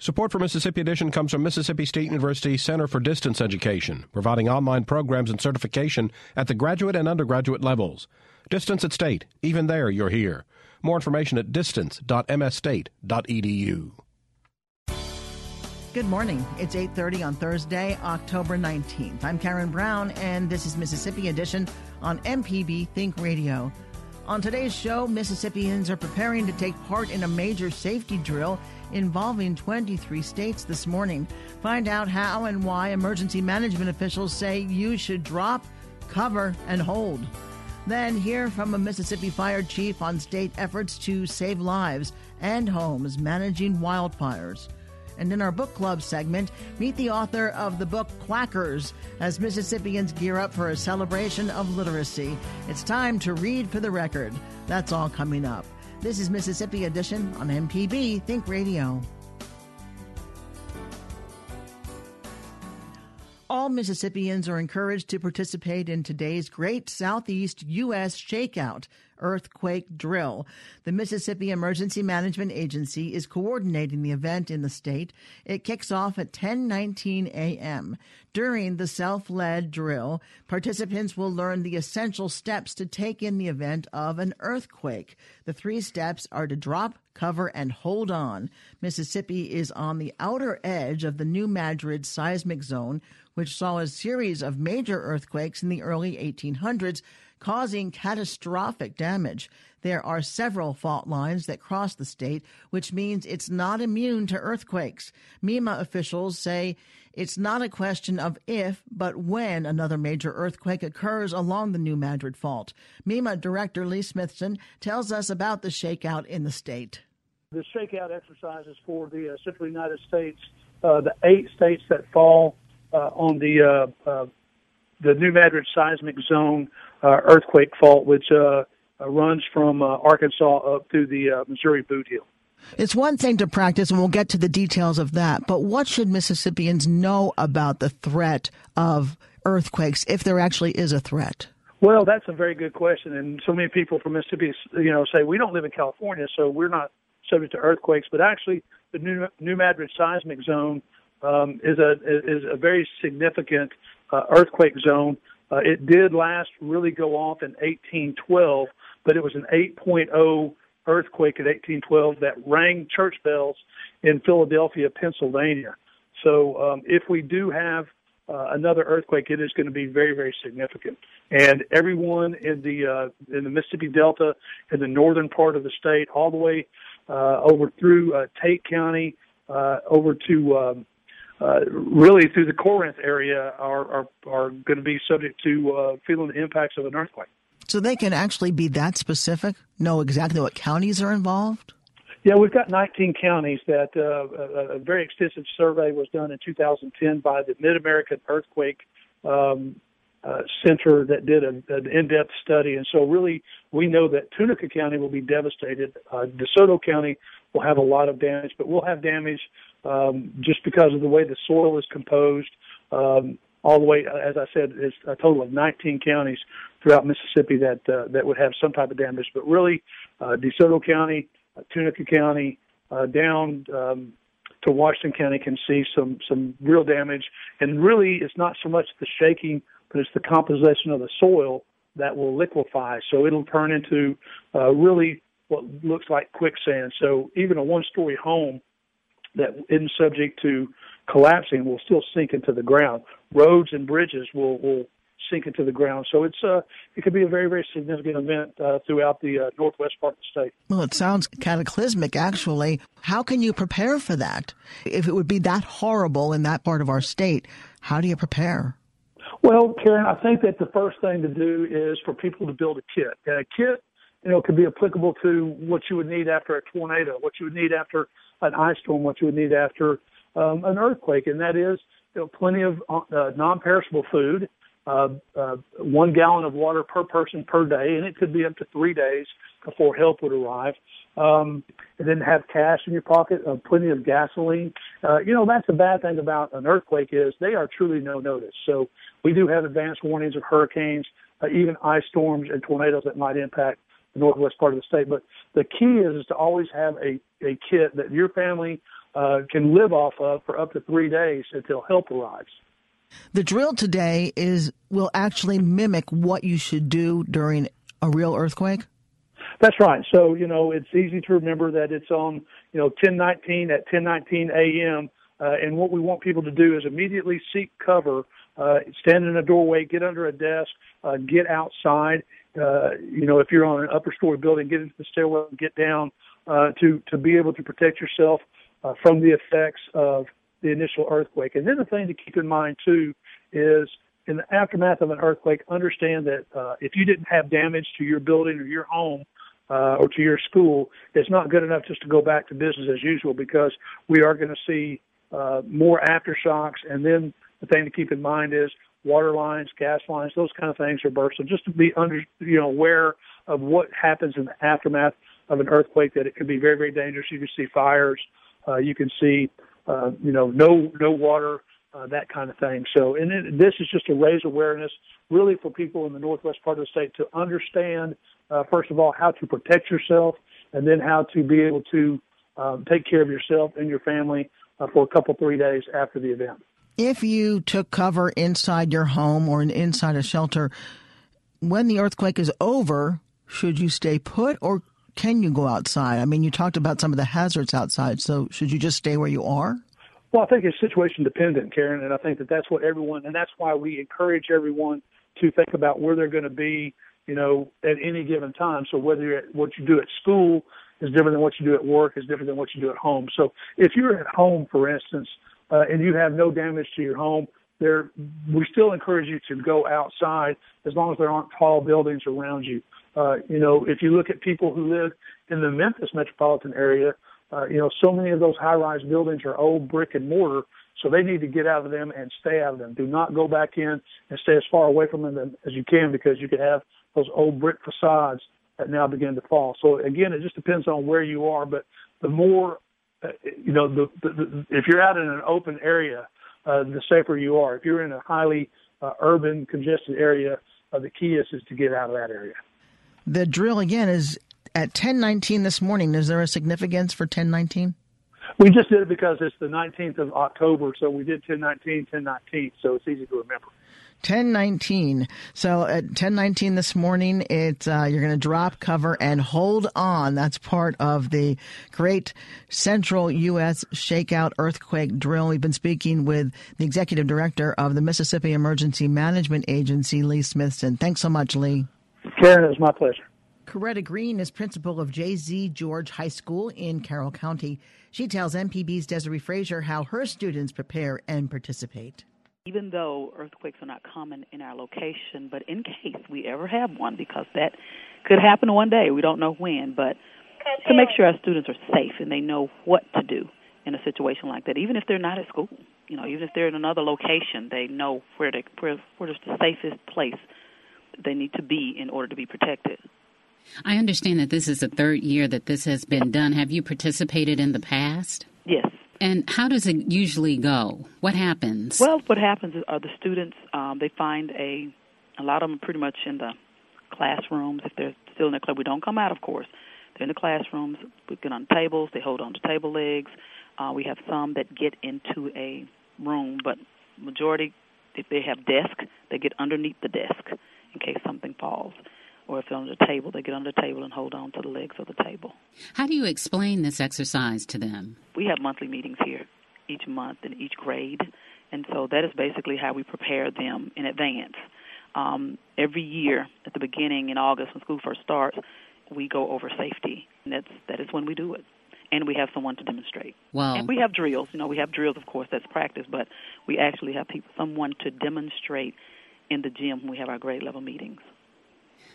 Support for Mississippi Edition comes from Mississippi State University Center for Distance Education, providing online programs and certification at the graduate and undergraduate levels. Distance at State, even there you're here. More information at distance.msstate.edu. Good morning. It's 8:30 on Thursday, October 19th. I'm Karen Brown and this is Mississippi Edition on MPB Think Radio. On today's show, Mississippians are preparing to take part in a major safety drill involving 23 states this morning. Find out how and why emergency management officials say you should drop, cover, and hold. Then hear from a Mississippi fire chief on state efforts to save lives and homes managing wildfires. And in our book club segment, meet the author of the book Quackers as Mississippians gear up for a celebration of literacy. It's time to read for the record. That's all coming up. This is Mississippi Edition on MPB Think Radio. All Mississippians are encouraged to participate in today's Great Southeast U.S. Shakeout earthquake drill. The Mississippi Emergency Management Agency is coordinating the event in the state. It kicks off at 10:19 a.m. During the self-led drill, participants will learn the essential steps to take in the event of an earthquake. The three steps are to drop, cover, and hold on. Mississippi is on the outer edge of the New Madrid seismic zone, which saw a series of major earthquakes in the early 1800s causing catastrophic damage. There are several fault lines that cross the state, which means it's not immune to earthquakes. MEMA officials say it's not a question of if, but when another major earthquake occurs along the New Madrid Fault. MEMA Director Lee Smithson tells us about the shakeout in the state. The shakeout exercises for the uh, Central United States, uh, the eight states that fall uh, on the uh, uh, the New Madrid seismic zone uh, earthquake fault, which uh, uh, runs from Arkansas up through the Missouri Boot Heel. It's one thing to practice, and we'll get to the details of that. But what should Mississippians know about the threat of earthquakes, if there actually is a threat? Well, that's a very good question, and so many people from Mississippi, you know, say we don't live in California, so we're not subject to earthquakes. But actually, the New, New Madrid seismic zone um, is a is a very significant uh, earthquake zone. Uh, it did last really go off in 1812, but it was an 8.0 earthquake in 1812 that rang church bells in Philadelphia, Pennsylvania. So um, if we do have uh, another earthquake, it is going to be very, very significant. And everyone in the uh, in the Mississippi Delta, in the northern part of the state, all the way uh, over through uh, Tate County, uh, over to um, uh, really through the Corinth area are are, are going to be subject to uh, feeling the impacts of an earthquake. So they can actually be that specific, know exactly what counties are involved. Yeah, we've got 19 counties that uh, a, a, very extensive survey was done in 2010 by the Mid American Earthquake um, uh, Center that did a, an in-depth study, and so really we know that Tunica County will be devastated. Uh, DeSoto County will have a lot of damage, but we'll have damage um, just because of the way the soil is composed. Um, all the way, as I said, it's a total of 19 counties throughout Mississippi that uh, that would have some type of damage. But really, uh, DeSoto County, uh, Tunica County, uh, down um, to Washington County can see some some real damage. And really, it's not so much the shaking, but it's the composition of the soil that will liquefy. So it'll turn into uh, really what looks like quicksand. So even a one-story home that isn't subject to collapsing will still sink into the ground. Roads and bridges will will sink into the ground. So it's uh, it could be a very very significant event uh, throughout the uh, northwest part of the state. Well, it sounds cataclysmic. Actually, how can you prepare for that? If it would be that horrible in that part of our state, how do you prepare? Well, Karen, I think that the first thing to do is for people to build a kit. And a kit, you know, could be applicable to what you would need after a tornado, what you would need after an ice storm, what you would need after um, an earthquake, and that is you know, plenty of uh, non-perishable food, uh, uh, one gallon of water per person per day, and it could be up to three days before help would arrive. Um, and then have cash in your pocket, uh, plenty of gasoline. Uh, you know, that's the bad thing about an earthquake is they are truly no notice. So we do have advanced warnings of hurricanes, uh, even ice storms and tornadoes that might impact northwest part of the state. But the key is, is to always have a, a kit that your family uh, can live off of for up to three days until help arrives. The drill today is will actually mimic what you should do during a real earthquake. That's right. So you know it's easy to remember that it's on you know 10:19 at 10:19 a.m. Uh, and what we want people to do is immediately seek cover, uh, stand in a doorway, get under a desk, uh, get outside. Uh, you know, if you're on an upper story building, get into the stairwell, and get down uh, to to be able to protect yourself uh, from the effects of the initial earthquake. And then the thing to keep in mind too is in the aftermath of an earthquake, understand that uh, if you didn't have damage to your building or your home uh, or to your school, it's not good enough just to go back to business as usual because we are going to see uh, more aftershocks. And then the thing to keep in mind is water lines, gas lines, those kind of things are burst. So just to be under, you know, aware of what happens in the aftermath of an earthquake, that it can be very, very dangerous. You can see fires, uh, you can see, uh, you know, no no water, uh, that kind of thing. So, and it, this is just to raise awareness, really, for people in the northwest part of the state to understand, uh, first of all, how to protect yourself, and then how to be able to um, take care of yourself and your family uh, for a couple three days after the event. If you took cover inside your home or inside a shelter, when the earthquake is over, should you stay put or can you go outside? I mean, you talked about some of the hazards outside, so should you just stay where you are? Well, I think it's situation dependent, Karen, and I think that that's what everyone, and that's why we encourage everyone to think about where they're going to be, you know, at any given time. So whether you're at, what you do at school is different than what you do at work, is different than what you do at home. So if you're at home, for instance, uh, and you have no damage to your home, there we still encourage you to go outside as long as there aren't tall buildings around you. Uh, you know, if you look at people who live in the Memphis metropolitan area, uh, you know, so many of those high-rise buildings are old brick and mortar, so they need to get out of them and stay out of them. Do not go back in and stay as far away from them as you can because you could have those old brick facades that now begin to fall. So again, it just depends on where you are, but the more, you know, the, the, the, if you're out in an open area, uh, the safer you are. If you're in a highly uh, urban, congested area, uh, the key is, is to get out of that area. The drill again is at 1019 this morning. Is there a significance for 1019? We just did it because it's the 19th of October, so we did 1019, 1019, so it's easy to remember. 1019. So at 1019 this morning, it's uh, you're going to drop cover and hold on. That's part of the great Central U.S. Shakeout Earthquake Drill. We've been speaking with the executive director of the Mississippi Emergency Management Agency, Lee Smithson. Thanks so much, Lee. Karen, it was my pleasure. Coretta Green is principal of J.Z. George High School in Carroll County. She tells MPB's Desare Frazier how her students prepare and participate. Even though earthquakes are not common in our location, but in case we ever have one, because that could happen one day, we don't know when, but to make sure our students are safe and they know what to do in a situation like that, even if they're not at school, you know, even if they're in another location, they know where to where where's the safest place they need to be in order to be protected. I understand that this is the third year that this has been done. Have you participated in the past? Yes. And how does it usually go? What happens? Well, what happens is are the students um, they find a a lot of them pretty much in the classrooms. If they're still in the club, we don't come out, of course. They're in the classrooms. We get on tables. They hold on to table legs. Uh, we have some that get into a room, but majority, if they have desk, they get underneath the desk in case something falls. Or if they're under the table, they get under the table and hold on to the legs of the table. How do you explain this exercise to them? We have monthly meetings here each month in each grade, and so that is basically how we prepare them in advance. Um, every year at the beginning in August when school first starts, we go over safety, and that's that is when we do it. And we have someone to demonstrate. Well, and we have drills. You know, we have drills, of course, that's practice, but we actually have people, someone to demonstrate in the gym when we have our grade level meetings.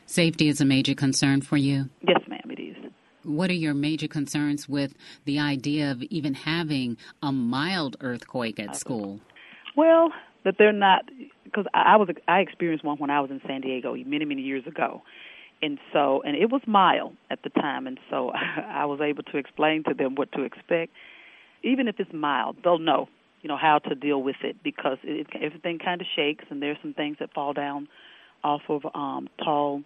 Safety is a major concern for you? Yes, ma'am, it is. What are your major concerns with the idea of even having a mild earthquake at school? Well, that they're not because I was I experienced one when I was in San Diego many many years ago, and so and it was mild at the time, and so I was able to explain to them what to expect. Even if it's mild, they'll know you know how to deal with it because it, everything kind of shakes, and there's some things that fall down off of um, tall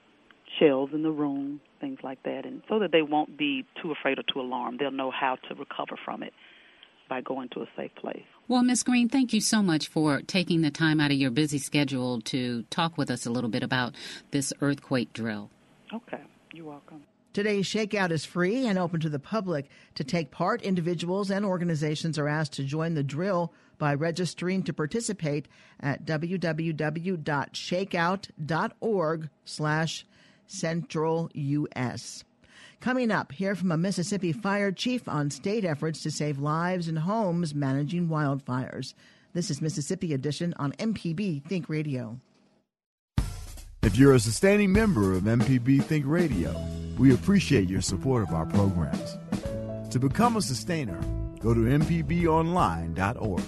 shelves in the room, things like that, and so that they won't be too afraid or too alarmed. They'll know how to recover from it by going to a safe place. Well, Ms. Green, thank you so much for taking the time out of your busy schedule to talk with us a little bit about this earthquake drill. Okay, you're welcome. Today's shakeout is free and open to the public. To take part, individuals and organizations are asked to join the drill by registering to participate at www.shakeout.org slash central US. Coming up, hear from a Mississippi fire chief on state efforts to save lives and homes managing wildfires. This is Mississippi Edition on MPB Think Radio. If you're a sustaining member of MPB Think Radio, we appreciate your support of our programs. To become a sustainer, go to MPBOnline.org.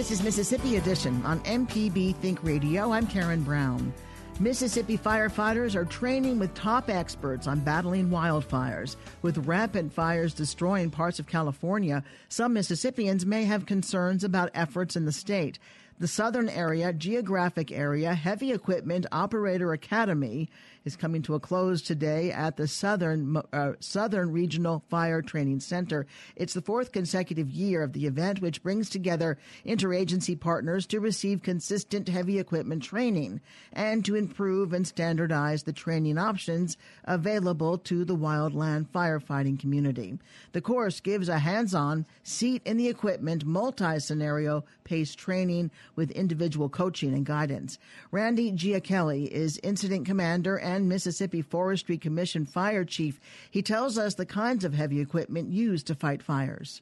This is Mississippi Edition on MPB Think Radio. I'm Karen Brown. Mississippi firefighters are training with top experts on battling wildfires. With rampant fires destroying parts of California, some Mississippians may have concerns about efforts in the state. The Southern Area Geographic Area Heavy Equipment Operator Academy is coming to a close today at the Southern uh, Southern Regional Fire Training Center. It's the fourth consecutive year of the event, which brings together interagency partners to receive consistent heavy equipment training and to improve and standardize the training options available to the wildland firefighting community. The course gives a hands-on, seat in the equipment, multi-scenario pace training with individual coaching and guidance. Randy Giacelli is incident commander and Mississippi Forestry Commission fire chief. He tells us the kinds of heavy equipment used to fight fires.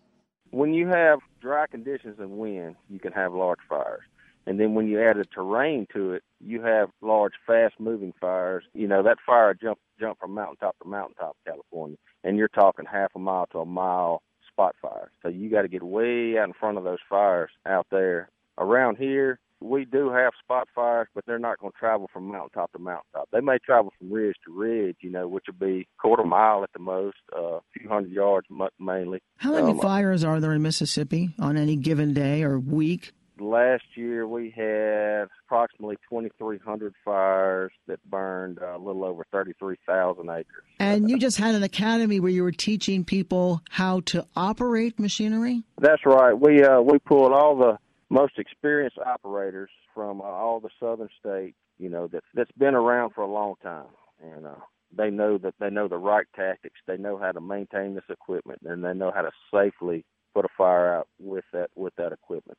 When you have dry conditions and wind, you can have large fires. And then when you add a terrain to it, you have large, fast-moving fires. You know that fire jump jump from mountaintop to mountaintop, California, and you're talking half a mile to a mile spot fires. So you got to get way out in front of those fires out there. Around here, we do have spot fires, but they're not going to travel from mountaintop to mountaintop. They may travel from ridge to ridge, you know, which would be quarter mile at the most, uh, a few hundred yards mainly. How many um, fires are there in Mississippi on any given day or week? Last year we had approximately 2,300 fires that burned uh, a little over 33,000 acres. And you just had an academy where you were teaching people how to operate machinery. That's right. We uh, we pulled all the most experienced operators from uh, all the southern states, you know, that that's been around for a long time, and uh, they know that they know the right tactics. They know how to maintain this equipment, and they know how to safely put a fire out with that with that equipment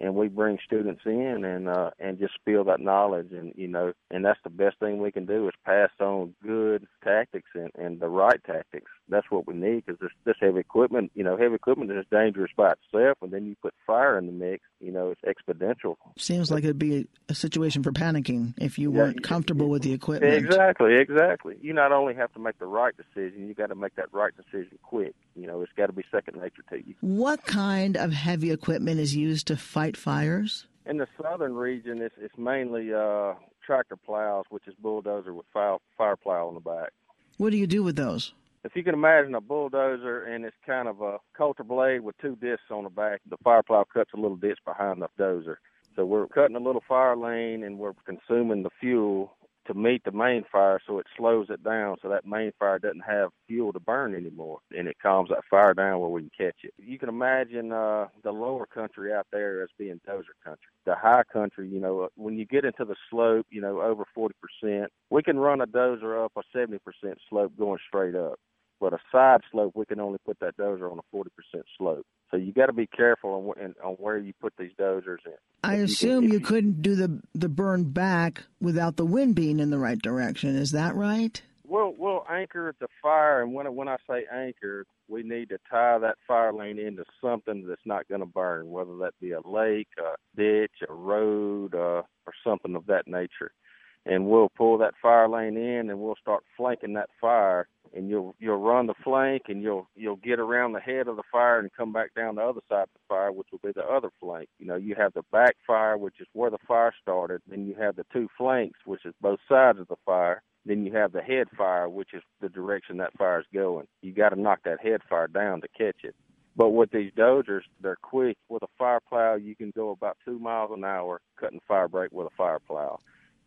and we bring students in and uh and just spill that knowledge and you know and that's the best thing we can do is pass on good tactics and and the right tactics that's what we need because this this heavy equipment you know heavy equipment is dangerous by itself and then you put fire in the mix you know it's exponential seems like it'd be a situation for panicking if you weren't yeah, comfortable with the equipment exactly exactly you not only have to make the right decision you got to make that right decision quick you know it's got to be second nature to you what kind of heavy equipment is used to fight fight fires? In the southern region, it's, it's mainly uh, tractor plows, which is bulldozer with fire, fire plow on the back. What do you do with those? If you can imagine a bulldozer and it's kind of a coulter blade with two discs on the back, the fire plow cuts a little disc behind the dozer. So we're cutting a little fire lane and we're consuming the fuel to meet the main fire so it slows it down so that main fire doesn't have fuel to burn anymore and it calms that fire down where we can catch it. You can imagine uh the lower country out there as being dozer country. The high country, you know, uh, when you get into the slope, you know, over 40%, we can run a dozer up a 70% slope going straight up. But a side slope, we can only put that dozer on a 40% slope. So you got to be careful on, on where you put these dozers in. I If assume can- you, if couldn't do the the burn back without the wind being in the right direction. Is that right? We'll we'll anchor the fire, and when when I say anchor, we need to tie that fire lane into something that's not going to burn, whether that be a lake, a ditch, a road, uh, or something of that nature. And we'll pull that fire lane in, and we'll start flanking that fire. And you'll you'll run the flank, and you'll you'll get around the head of the fire and come back down the other side of the fire, which will be the other flank. You know, you have the back fire, which is where the fire started. Then you have the two flanks, which is both sides of the fire. Then you have the head fire, which is the direction that fire is going. You got to knock that head fire down to catch it. But with these dozers, they're quick. With a fire plow, you can go about two miles an hour cutting fire break with a fire plow.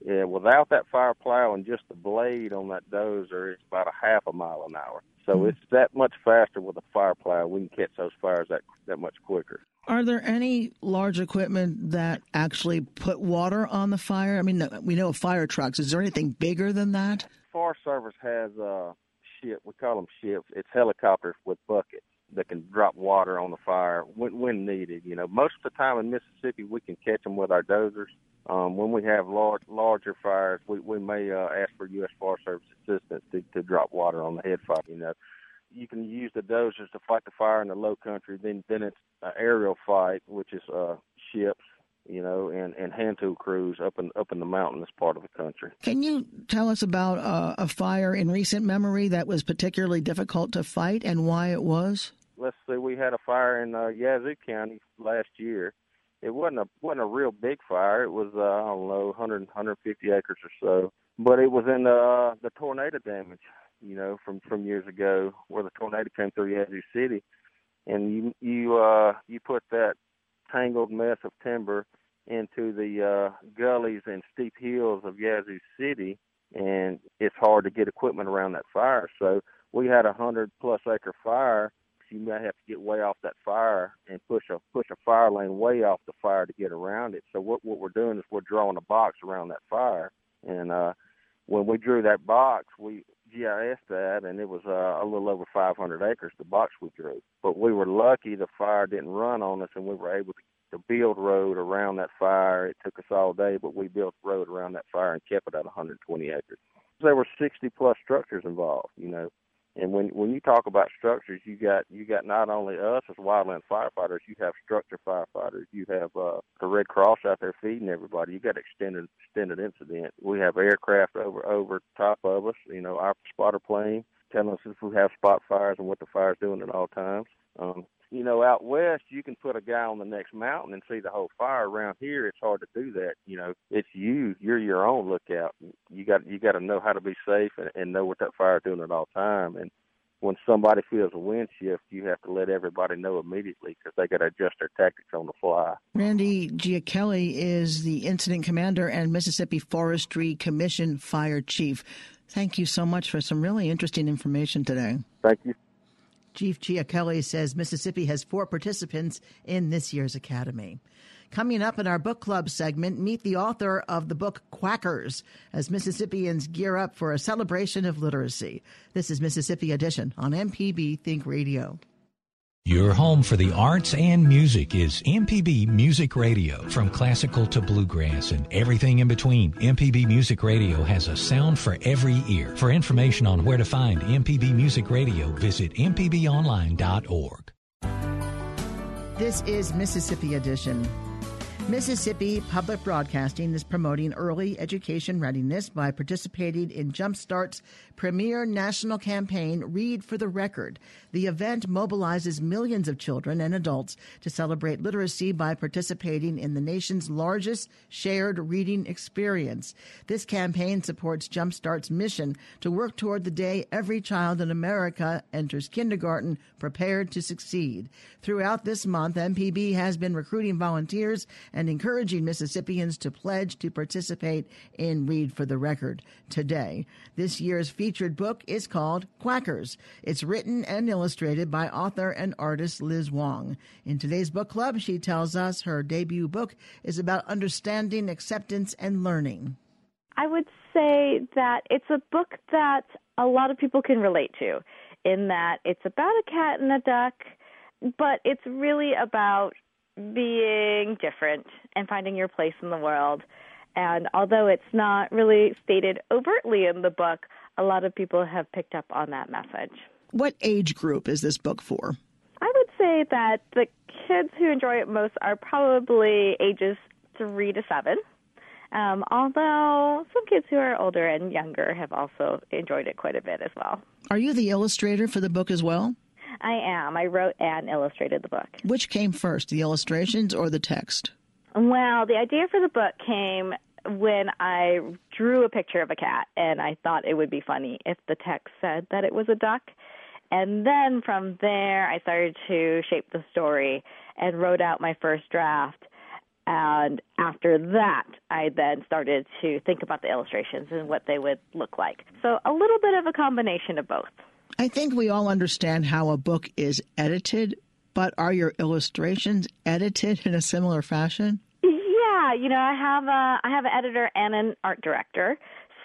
Yeah, without that fire plow and just the blade on that dozer, it's about a half a mile an hour. So it's that much faster with a fire plow. We can catch those fires that that much quicker. Are there any large equipment that actually put water on the fire? I mean, we know of fire trucks. Is there anything bigger than that? Forest Service has uh ship. We call them ships. It's helicopters with buckets that can drop water on the fire when, when needed. You know, most of the time in Mississippi, we can catch them with our dozers. Um, when we have large, larger fires, we, we may uh, ask for U.S. Forest Service assistance to, to drop water on the head fire. You know, you can use the dozers to fight the fire in the low country. Then, then it's an aerial fight, which is uh, ships, you know, and, and hand tool crews up in up in the mountainous part of the country. Can you tell us about uh, a fire in recent memory that was particularly difficult to fight and why it was? Let's say we had a fire in uh, Yazoo County last year. It wasn't a wasn't a real big fire. It was uh, I don't know 100 150 acres or so, but it was in the uh, the tornado damage, you know, from from years ago where the tornado came through Yazoo City, and you you uh you put that tangled mess of timber into the uh gullies and steep hills of Yazoo City, and it's hard to get equipment around that fire. So we had a hundred plus acre fire you may have to get way off that fire and push a push a fire lane way off the fire to get around it. So what what we're doing is we're drawing a box around that fire, and uh, when we drew that box, we GIS that, and it was uh, a little over 500 acres. The box we drew, but we were lucky the fire didn't run on us, and we were able to, to build road around that fire. It took us all day, but we built road around that fire and kept it at 120 acres. There were 60 plus structures involved, you know, when you talk about structures, you got you got not only us as wildland firefighters, you have structure firefighters, you have uh, the Red Cross out there feeding everybody. You got extended extended incident. We have aircraft over over top of us. You know, our spotter plane telling us if we have spot fires and what the fire's doing at all times. Um, you know, out west, you can put a guy on the next mountain and see the whole fire. Around here, it's hard to do that. You know, it's you. You're your own lookout. You got you got to know how to be safe and, and know what that fire's doing at all time. And when somebody feels a wind shift, you have to let everybody know immediately because they got to adjust their tactics on the fly. Randy Giacelli is the incident commander and Mississippi Forestry Commission fire chief. Thank you so much for some really interesting information today. Thank you. Chief Giacelli says Mississippi has four participants in this year's academy. Coming up in our book club segment, meet the author of the book Quackers as Mississippians gear up for a celebration of literacy. This is Mississippi Edition on MPB Think Radio. Your home for the arts and music is MPB Music Radio. From classical to bluegrass and everything in between, MPB Music Radio has a sound for every ear. For information on where to find MPB Music Radio, visit MPBOnline.org. This is Mississippi Edition. Mississippi Public Broadcasting is promoting early education readiness by participating in Jumpstart's premier national campaign, Read for the Record. The event mobilizes millions of children and adults to celebrate literacy by participating in the nation's largest shared reading experience. This campaign supports Jumpstart's mission to work toward the day every child in America enters kindergarten prepared to succeed. Throughout this month, MPB has been recruiting volunteers and encouraging Mississippians to pledge to participate in Read for the Record today. This year's featured book is called Quackers. It's written and illustrated by author and artist Liz Wong. In today's book club, she tells us her debut book is about understanding, acceptance, and learning. I would say that it's a book that a lot of people can relate to, in that it's about a cat and a duck, but it's really about being different and finding your place in the world. And although it's not really stated overtly in the book, a lot of people have picked up on that message. What age group is this book for? I would say that the kids who enjoy it most are probably ages three to seven. Um, although some kids who are older and younger have also enjoyed it quite a bit as well. Are you the illustrator for the book as well? I am. I wrote and illustrated the book. Which came first, the illustrations or the text? Well, the idea for the book came when I drew a picture of a cat, and I thought it would be funny if the text said that it was a duck. And then from there, I started to shape the story and wrote out my first draft. And after that, I then started to think about the illustrations and what they would look like. So a little bit of a combination of both. I think we all understand how a book is edited, but are your illustrations edited in a similar fashion? Yeah, you know, I have a I have an editor and an art director.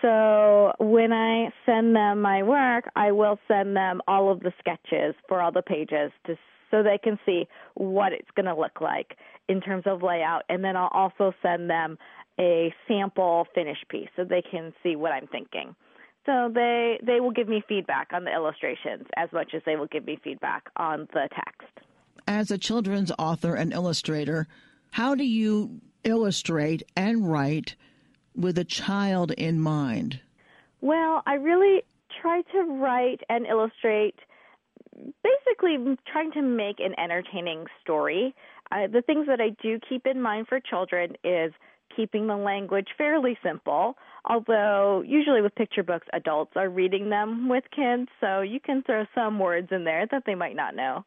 So when I send them my work, I will send them all of the sketches for all the pages to so they can see what it's going to look like in terms of layout and then I'll also send them a sample finished piece so they can see what I'm thinking. So they they will give me feedback on the illustrations as much as they will give me feedback on the text. As a children's author and illustrator, how do you illustrate and write with a child in mind? Well, I really try to write and illustrate basically trying to make an entertaining story. Uh, the things that I do keep in mind for children is keeping the language fairly simple, although usually with picture books, adults are reading them with kids, so you can throw some words in there that they might not know.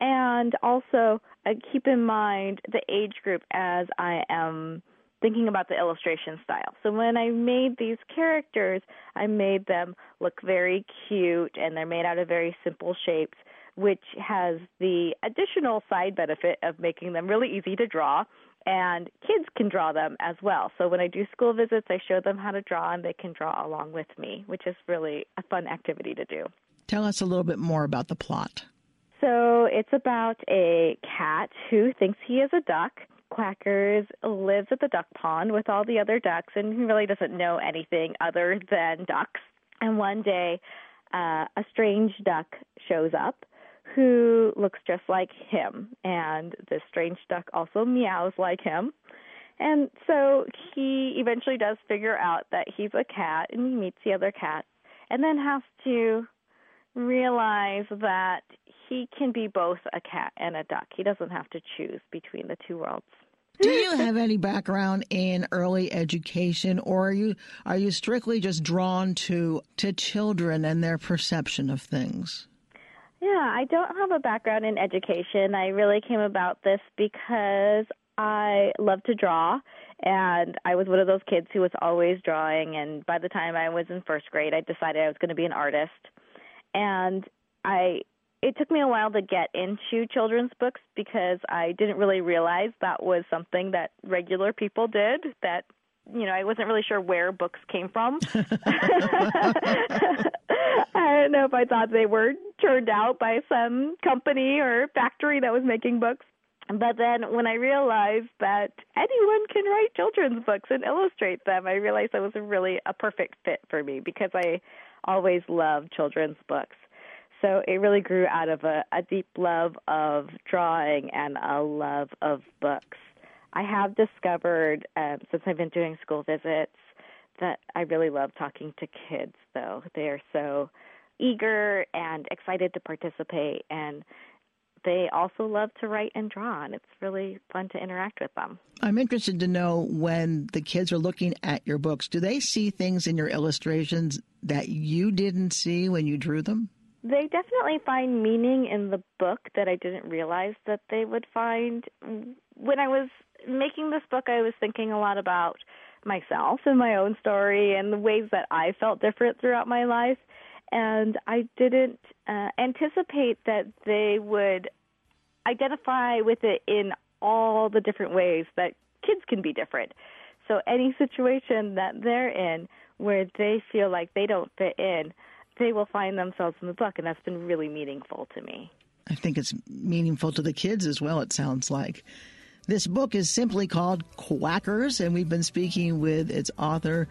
And also uh, keep in mind the age group as I am thinking about the illustration style. So when I made these characters, I made them look very cute and they're made out of very simple shapes, which has the additional side benefit of making them really easy to draw and kids can draw them as well. So when I do school visits, I show them how to draw and they can draw along with me, which is really a fun activity to do. Tell us a little bit more about the plot. So it's about a cat who thinks he is a duck. Quackers lives at the duck pond with all the other ducks and he really doesn't know anything other than ducks. And one day, uh, a strange duck shows up who looks just like him. And this strange duck also meows like him. And so he eventually does figure out that he's a cat and he meets the other cats and then has to realize that he can be both a cat and a duck. He doesn't have to choose between the two worlds. Do you have any background in early education or are you are you strictly just drawn to to children and their perception of things? Yeah, I don't have a background in education. I really came about this because I love to draw and I was one of those kids who was always drawing and by the time I was in first grade I decided I was going to be an artist. And I it took me a while to get into children's books because I didn't really realize that was something that regular people did that you know, I wasn't really sure where books came from. I don't know if I thought they were turned out by some company or factory that was making books. But then when I realized that anyone can write children's books and illustrate them, I realized that was really a perfect fit for me because I always loved children's books. So it really grew out of a, a deep love of drawing and a love of books. I have discovered um, since I've been doing school visits that I really love talking to kids, though. They are so eager and excited to participate, and they also love to write and draw, and it's really fun to interact with them. I'm interested to know when the kids are looking at your books, do they see things in your illustrations that you didn't see when you drew them? They definitely find meaning in the book that I didn't realize that they would find. When I was making this book, I was thinking a lot about myself and my own story and the ways that I felt different throughout my life. And I didn't uh, anticipate that they would identify with it in all the different ways that kids can be different. So, any situation that they're in where they feel like they don't fit in, they will find themselves in the book, and that's been really meaningful to me. I think it's meaningful to the kids as well, it sounds like. This book is simply called Quackers, and we've been speaking with its author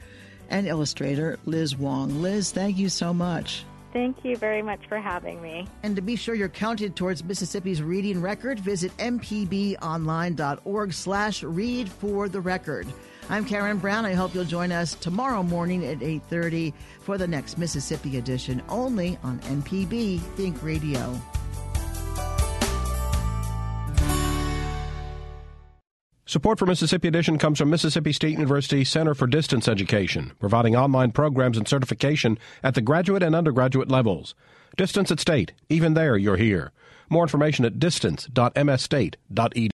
and illustrator, Liz Wong. Liz, thank you so much. Thank you very much for having me. And to be sure you're counted towards Mississippi's reading record, visit mpbonline.org slash read for the record. I'm Karen Brown. I hope you'll join us tomorrow morning at 8.30 for the next Mississippi edition, only on MPB Think Radio. Support for Mississippi Edition comes from Mississippi State University Center for Distance Education, providing online programs and certification at the graduate and undergraduate levels. Distance at State, even there you're here. More information at distance.msstate.edu.